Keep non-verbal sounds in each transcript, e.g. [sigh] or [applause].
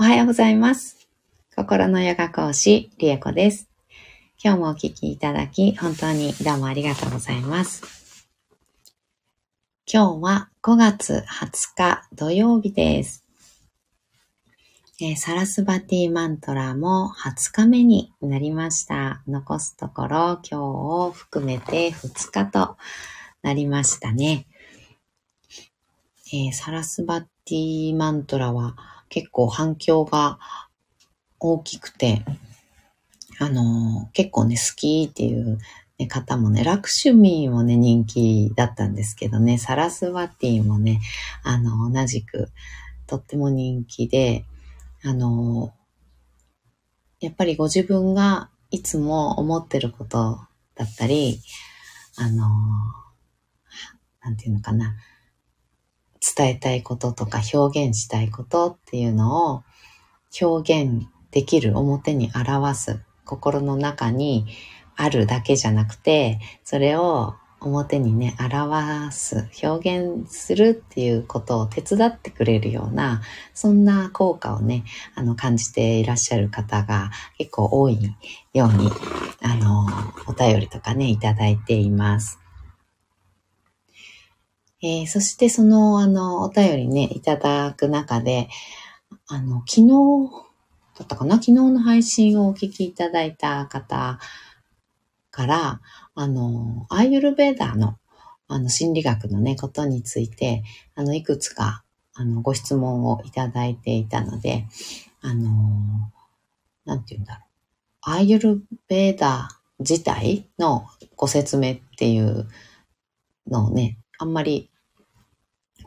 おはようございます。心のヨガ講師、リエコです。今日もお聞きいただき、本当にどうもありがとうございます。今日は5月20日土曜日です。えーサラスバティマントラも20日目になりました。残すところ今日を含めて2日となりましたね。えーサラスバティマントラは結構反響が大きくて、あの結構ね、好きっていう、ね、方もね、ラクシュミーもね、人気だったんですけどね、サラスバティもね、あの、同じく、とっても人気で、あのやっぱりご自分がいつも思ってることだったり、あのなんていうのかな、伝えたいこととか表現したいことっていうのを表現できる表に表す心の中にあるだけじゃなくてそれを表にね表す表現するっていうことを手伝ってくれるようなそんな効果をねあの感じていらっしゃる方が結構多いようにあのお便りとかねいただいています。えーそしてその、あの、お便りね、いただく中で、あの、昨日だったかな？昨日の配信をお聞きいただいた方から、あの、アーユルベーダーの、あの、心理学のね、ことについて、あの、いくつか、あの、ご質問をいただいていたので、あの、なんて言うんだろう。アーユルベーダー自体のご説明っていうのをね、あんまり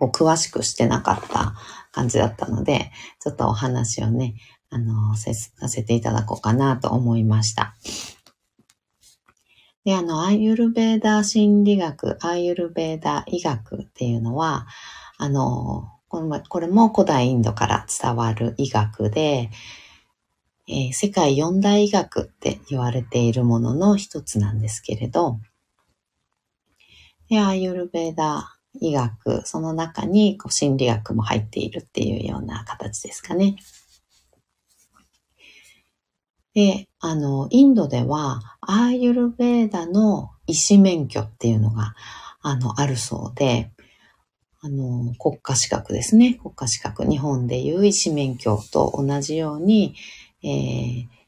こう詳しくしてなかった感じだったので、ちょっとお話をね、あの、させていただこうかなと思いました。で、あの、アーユルベーダ心理学、アーユルベーダ医学っていうのは、あの、これもこれも古代インドから伝わる医学で、えー世界四大医学って言われているものの一つなんですけれど、で、アーユルベーダ医学、その中にこう心理学も入っているっていうような形ですかね。で、あの、インドでは、アーユルベーダの医師免許っていうのが、あの、あるそうで、あの、国家資格ですね。国家資格。日本でいう医師免許と同じように、えー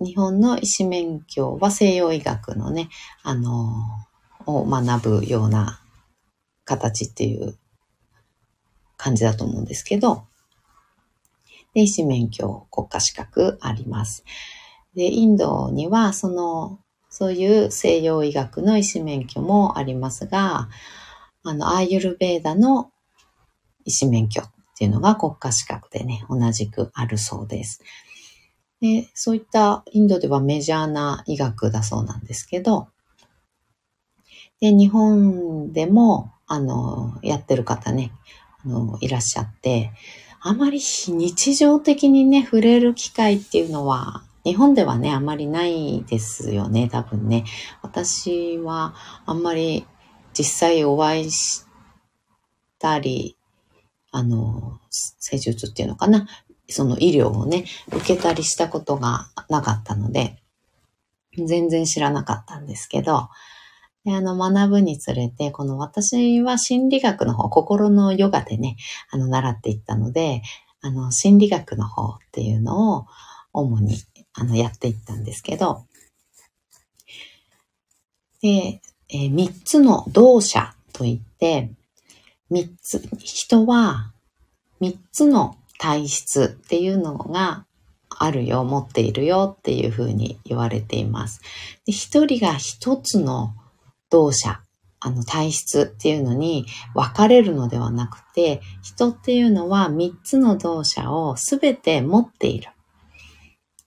日本の医師免許は西洋医学のね、あの、を学ぶような形っていう感じだと思うんですけど、で、医師免許国家資格あります。で、インドにはその、そういう西洋医学の医師免許もありますが、あの、アーユルベーダの医師免許っていうのが国家資格でね、同じくあるそうです。で、そういったインドではメジャーな医学だそうなんですけど、で、日本でも、あの、やってる方ね、あの、いらっしゃって、あまり日常的にね、触れる機会っていうのは、日本ではね、あまりないですよね、多分ね。私はあんまり実際お会いしたり、あの、施術っていうのかな、その医療をね、受けたりしたことがなかったので、全然知らなかったんですけど、であの、学ぶにつれて、この私は心理学の方、心のヨガでね、あの、習っていったので、あの、心理学の方っていうのを主に、あの、やっていったんですけど、で、えー三つの動作といって、三つ、人は三つの体質っていうのがあるよ、持っているよっていうふうに言われています。で一人が一つの動者、あの体質っていうのに分かれるのではなくて、人っていうのは3つの動者をすべて持っている。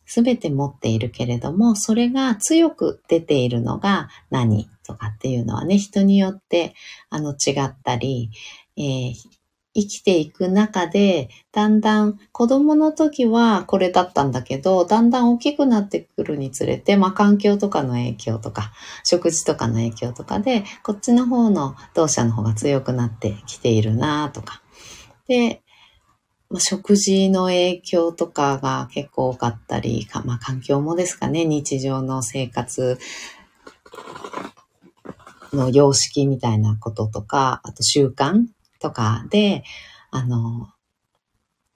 すべて持っているけれども、それが強く出ているのが何とかっていうのはね、人によってあの違ったり、えー生きていく中で、だんだん子供の時はこれだったんだけど、だんだん大きくなってくるにつれて、まあ環境とかの影響とか、食事とかの影響とかで、こっちの方の動作の方が強くなってきているなとか。で、まあ、食事の影響とかが結構多かったり、まあ、環境もですかね、日常の生活の様式みたいなこととか、あと習慣とかで、あの、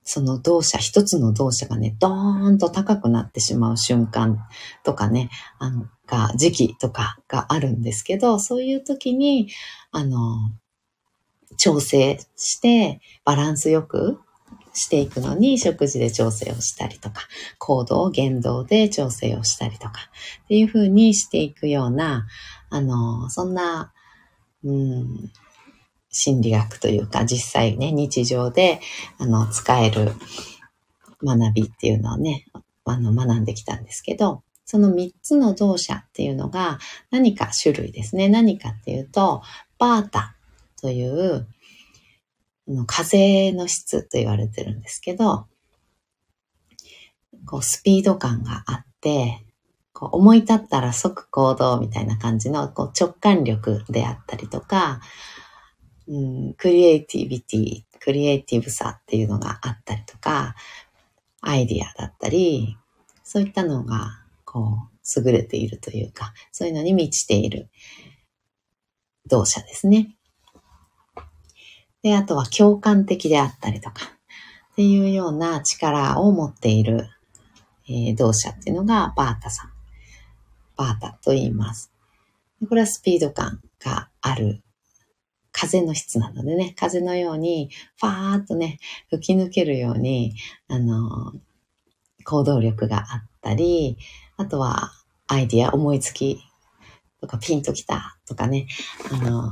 その動作、一つの動作がね、ドーンと高くなってしまう瞬間とかね、あの、が、時期とかがあるんですけど、そういう時に、あの、調整して、バランスよくしていくのに、食事で調整をしたりとか、行動、言動で調整をしたりとか、っていう風にしていくような、あの、そんな、うん、心理学というか、実際ね、日常で、あの、使える学びっていうのをね、あの、学んできたんですけど、その3つの動作っていうのが何か種類ですね。何かっていうと、バータという風の質と言われてるんですけど、こうスピード感があって、こう思い立ったら即行動みたいな感じのこう直感力であったりとか、うん、クリエイティビティ、クリエイティブさっていうのがあったりとか、アイディアだったり、そういったのが、こう、優れているというか、そういうのに満ちている動作ですね。で、あとは共感的であったりとか、っていうような力を持っている、えー、動作っていうのがバータさん。バータと言います。これはスピード感がある風の質なのでね、風のように、ファーっとね、吹き抜けるように、あの、行動力があったり、あとはアイディア、思いつきとかピンときたとかね、あの、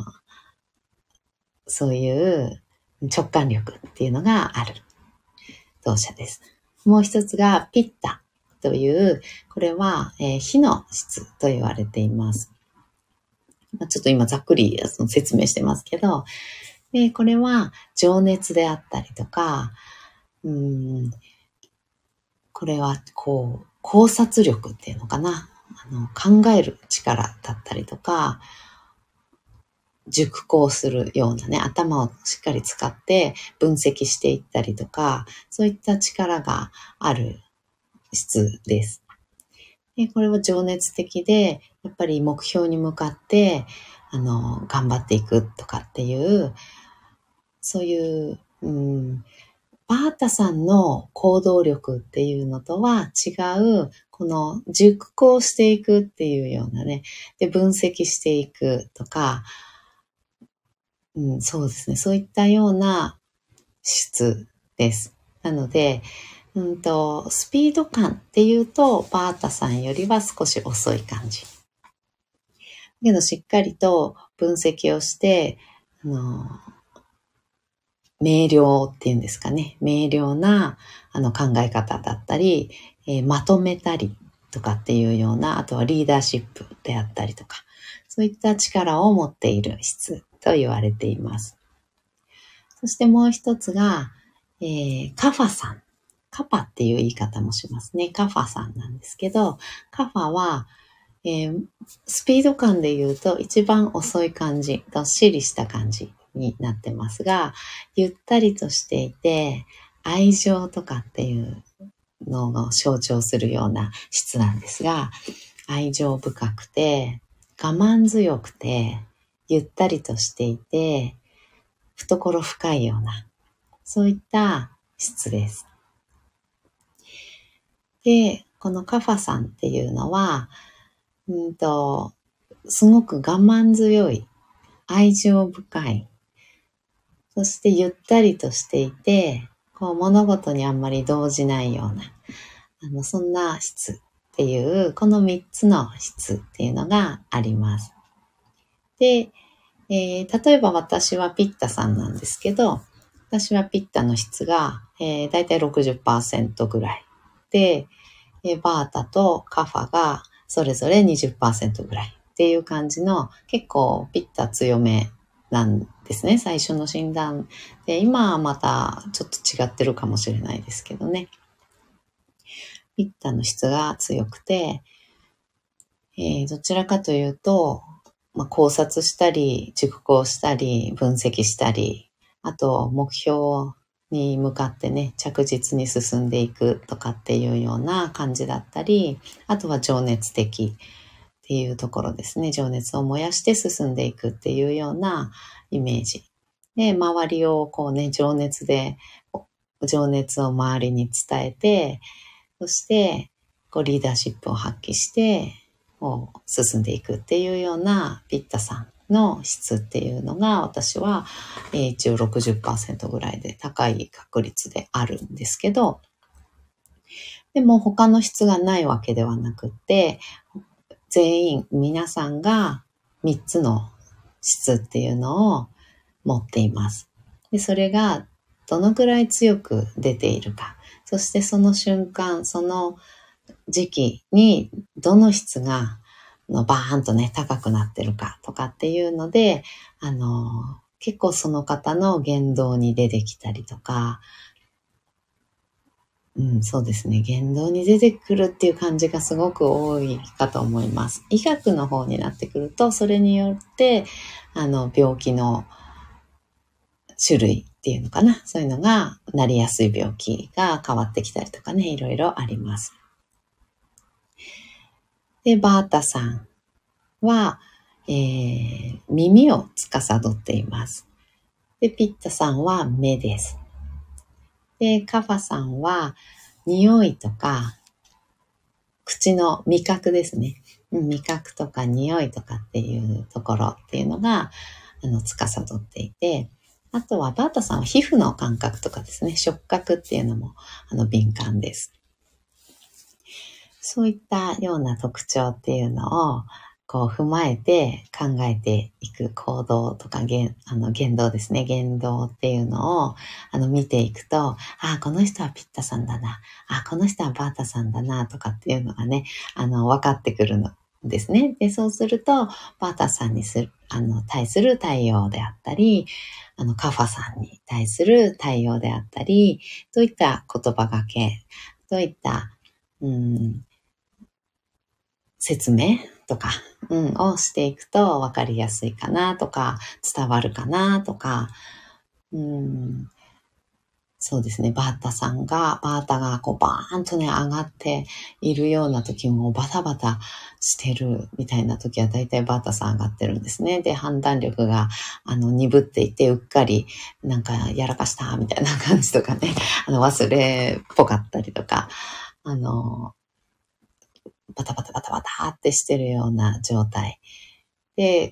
そういう直感力っていうのがある動作です。もう一つがピッタという、これは、えー、火の質と言われています。ちょっと今ざっくり説明してますけど、で、これは情熱であったりとか、うん、これはこう、考察力っていうのかな。あの考える力だったりとか、熟考するようなね、頭をしっかり使って分析していったりとか、そういった力がある質です。でこれは情熱的で、やっぱり目標に向かって、あの、頑張っていくとかっていう、そういう、うん、バータさんの行動力っていうのとは違う、この熟考していくっていうようなね、で、分析していくとか、うん、そうですね。そういったような質です。なので、うんと、スピード感っていうと、バータさんよりは少し遅い感じ。けど、しっかりと分析をして、あの、明瞭っていうんですかね。明瞭なあの考え方だったり、えー、まとめたりとかっていうような、あとはリーダーシップであったりとか、そういった力を持っている質と言われています。そしてもう一つが、えー、カファさん。カパっていう言い方もしますね。カファさんなんですけど、カファは、えー、スピード感で言うと一番遅い感じ、どっしりした感じになってますが、ゆったりとしていて、愛情とかっていうのを象徴するような質なんですが、愛情深くて、我慢強くて、ゆったりとしていて、懐深いような、そういった質です。で、このカファさんっていうのは、うんと、すごく我慢強い、愛情深い、そしてゆったりとしていて、こう物事にあんまり動じないような、あの、そんな質っていう、この三つの質っていうのがあります。で、えー、例えば私はピッタさんなんですけど、私はピッタの質が、えー、だいたい60%ぐらいで、えー、バータとカファがそれぞれ20%ぐらいっていう感じの結構ピッタ強めなんですね。最初の診断で、今はまたちょっと違ってるかもしれないですけどね。ピッタの質が強くて、えー、どちらかというと、まあ、考察したり、熟考したり、分析したり、あと目標をに向かってね、着実に進んでいくとかっていうような感じだったり、あとは情熱的っていうところですね。情熱を燃やして進んでいくっていうようなイメージ。で、周りをこうね、情熱で、情熱を周りに伝えて、そして、こうリーダーシップを発揮して、こう進んでいくっていうようなピッタさんの質っていうのが私は、えー、一応60%ぐらいで高い確率であるんですけど、でも他の質がないわけではなくて、全員皆さんが3つの質っていうのを持っています。でそれがどのくらい強く出ているか、そしてその瞬間、その時期にどの質がのバーンとね、高くなってるかとかっていうので、あの、結構その方の言動に出てきたりとか、うん、そうですね。言動に出てくるっていう感じがすごく多いかと思います。医学の方になってくると、それによって、あの、病気の種類っていうのかな。そういうのがなりやすい病気が変わってきたりとかね、いろいろあります。で、バータさんは、えー、耳を司っています。で、ピッタさんは目です。で、カファさんは匂いとか、口の味覚ですね。味覚とか匂いとかっていうところっていうのが、あの、司っていて、あとはバータさんは皮膚の感覚とかですね、触覚っていうのも、あの、敏感です。そういったような特徴っていうのを、こう踏まえて考えていく行動とか言あの言動ですね。言動っていうのをあの見ていくと、ああ、この人はピッタさんだな。ああ、この人はバータさんだなとかっていうのがね、あの分かってくるのですね。で、そうすると、バータさんにする、あの、対する対応であったり、あの、カファさんに対する対応であったり、どういった言葉がけ、どういった、うん、説明とか、うん、をしていくと分かりやすいかなとか、伝わるかなとか、うん、そうですね、バータさんが、バータがこうバーンとね、上がっているような時もバタバタしてるみたいな時は大体バータさん上がってるんですね。で、判断力があの鈍っていて、うっかりなんかやらかしたみたいな感じとかね、あの忘れっぽかったりとか、あの、バタバタバタバタってしてるような状態。で、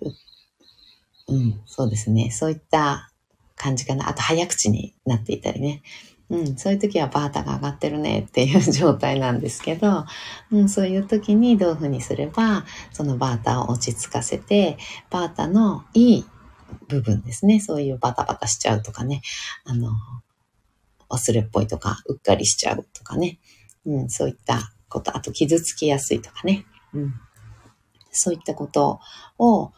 うん、そうですね。そういった感じかな。あと早口になっていたりね。うん、そういう時はバータが上がってるねっていう [laughs] 状態なんですけど、うん、そういう時にどういうふうにすれば、そのバータを落ち着かせて、バータのいい部分ですね。そういうバタバタしちゃうとかね。あの、忘れっぽいとか、うっかりしちゃうとかね。うん、そういったこと、あと傷つきやすいとかね。うん。そういったことを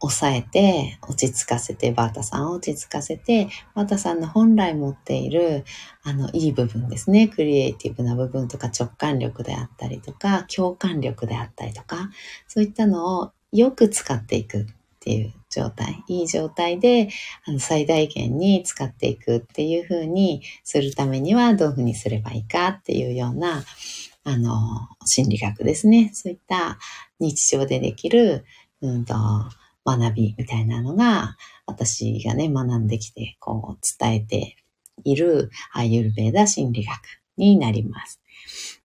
抑えて、落ち着かせて、バータさんを落ち着かせて、バータさんの本来持っている、あの、いい部分ですね。クリエイティブな部分とか直感力であったりとか、共感力であったりとか、そういったのをよく使っていくっていう状態、いい状態で、あの、最大限に使っていくっていう風にするためには、どういう風にすればいいかっていうような、あの、心理学ですね。そういった日常でできる、うんと、学びみたいなのが、私がね、学んできて、こう、伝えているアイユルベーダ心理学になります。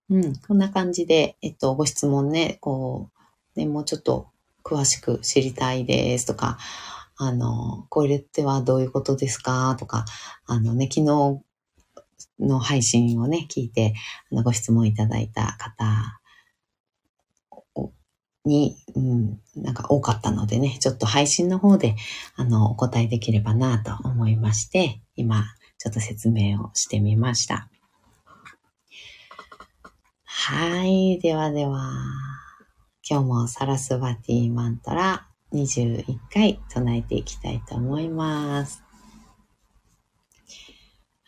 うん、こんな感じで、えっと、ご質問ね、こう、ね、もうちょっと詳しく知りたいですとか、あの、これってはどういうことですかとか、あのね、昨日の配信をね、聞いて、あのご質問いただいた方に、うん、なんか多かったのでね、ちょっと配信の方で、あの、お答えできればなと思いまして、今、ちょっと説明をしてみました。はい。ではでは、今日もサラスバティマントラ21回唱えていきたいと思います。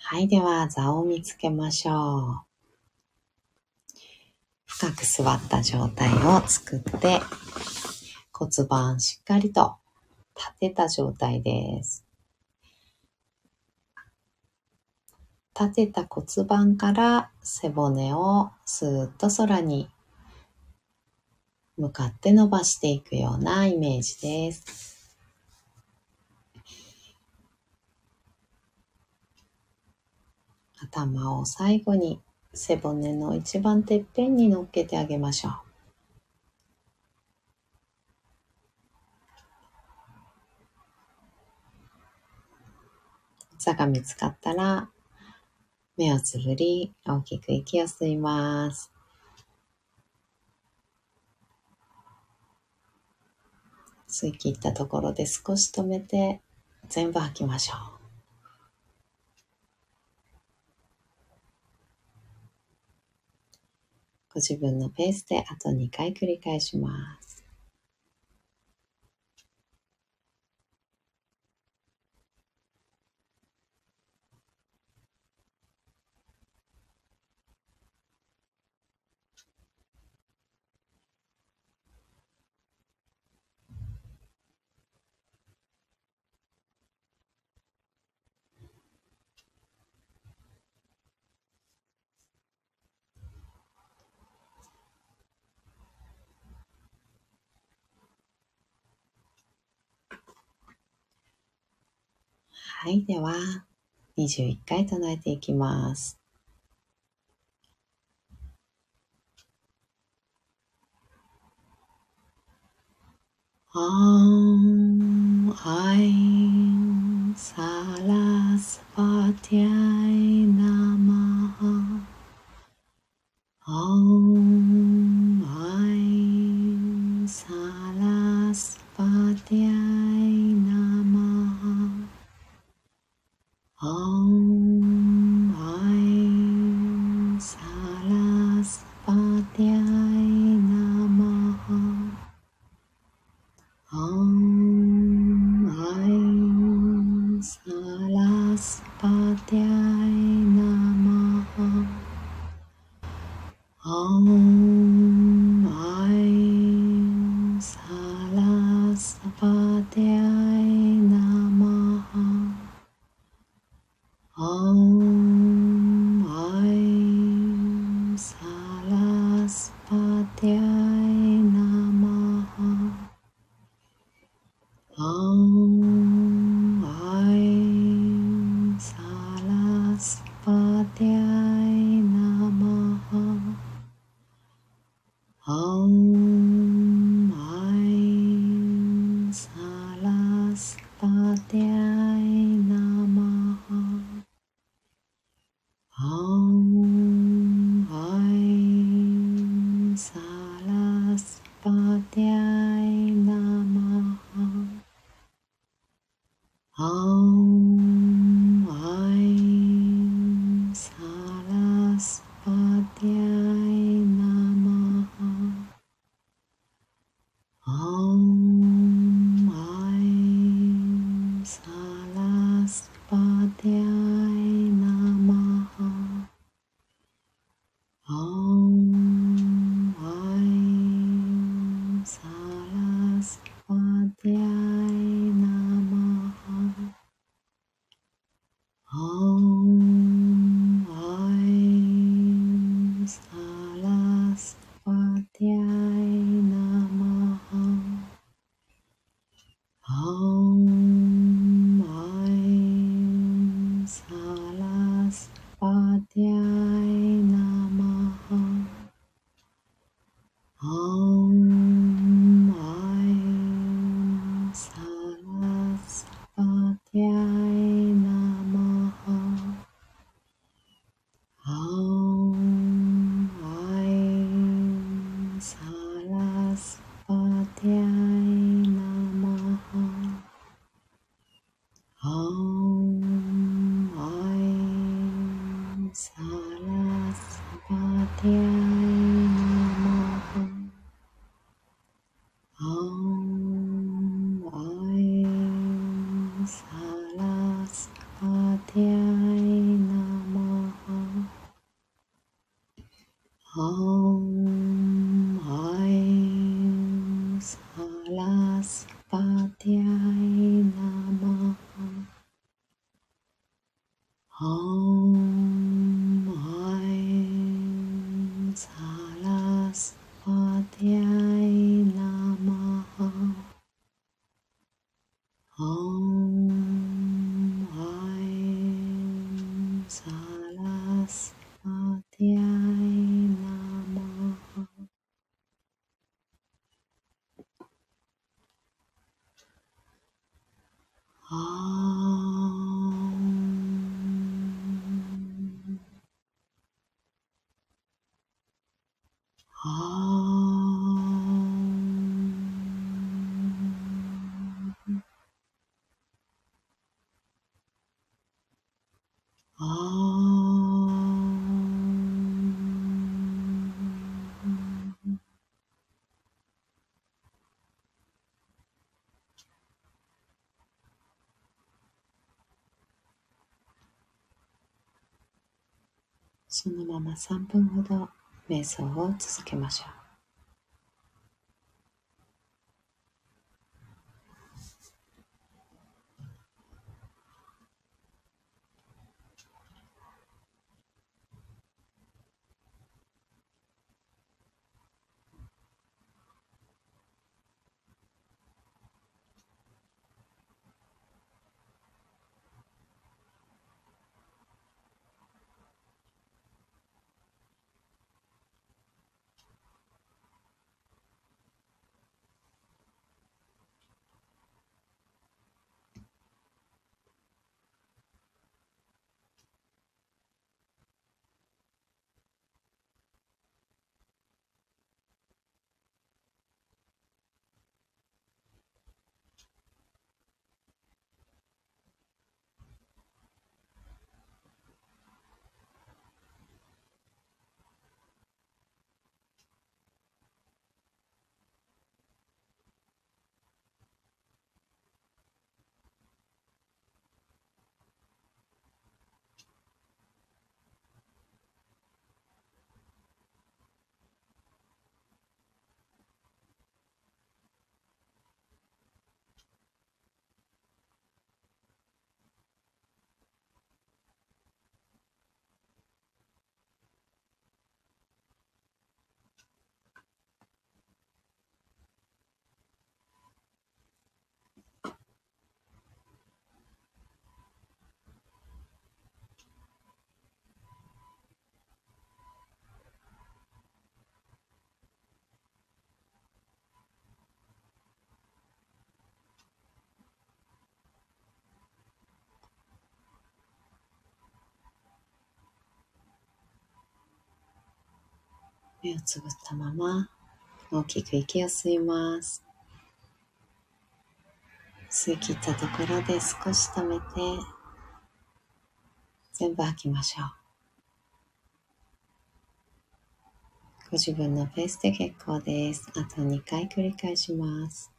はい。では、座を見つけましょう。深く座った状態を作って、骨盤しっかりと立てた状態です。立てた骨盤から背骨をスーッと空に向かって伸ばしていくようなイメージです。頭を最後に背骨の一番てっぺんに乗っけてあげましょう。座が見つかったら、目をつぶり、大きく息を吸います。吸い切ったところで少し止めて、全部吐きましょう。ご自分のペースであと2回繰り返します。はい、では21回唱えていきます。アンアインサラスパティアイ Thai 哦。あそのまま3分ほど瞑想を続けましょう。目をつぶったまま大きく息を吸います。吸い切ったところで少し止めて全部吐きましょう。ご自分のペースで結構です。あと2回繰り返します。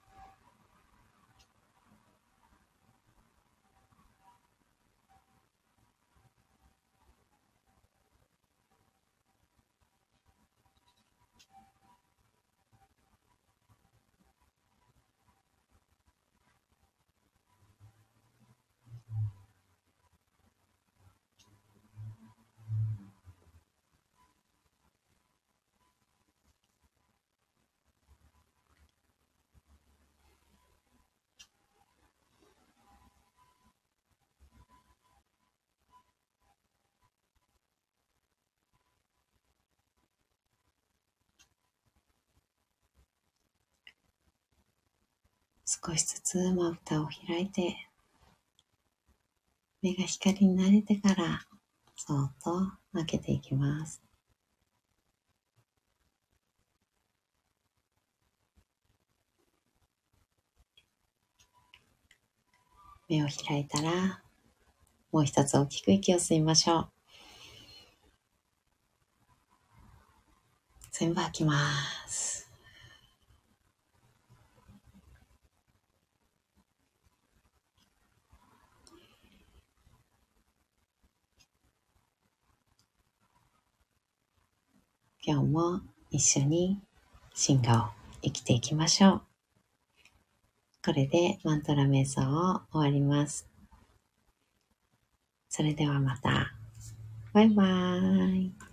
少しずつまぶたを開いて、目が光に慣れてから、そーっと開けていきます。目を開いたら、もう一つ大きく息を吸いましょう。全部吐きます。今日も一緒に進化を生きていきましょう。これでマントラ瞑想を終わります。それではまた。バイバーイ。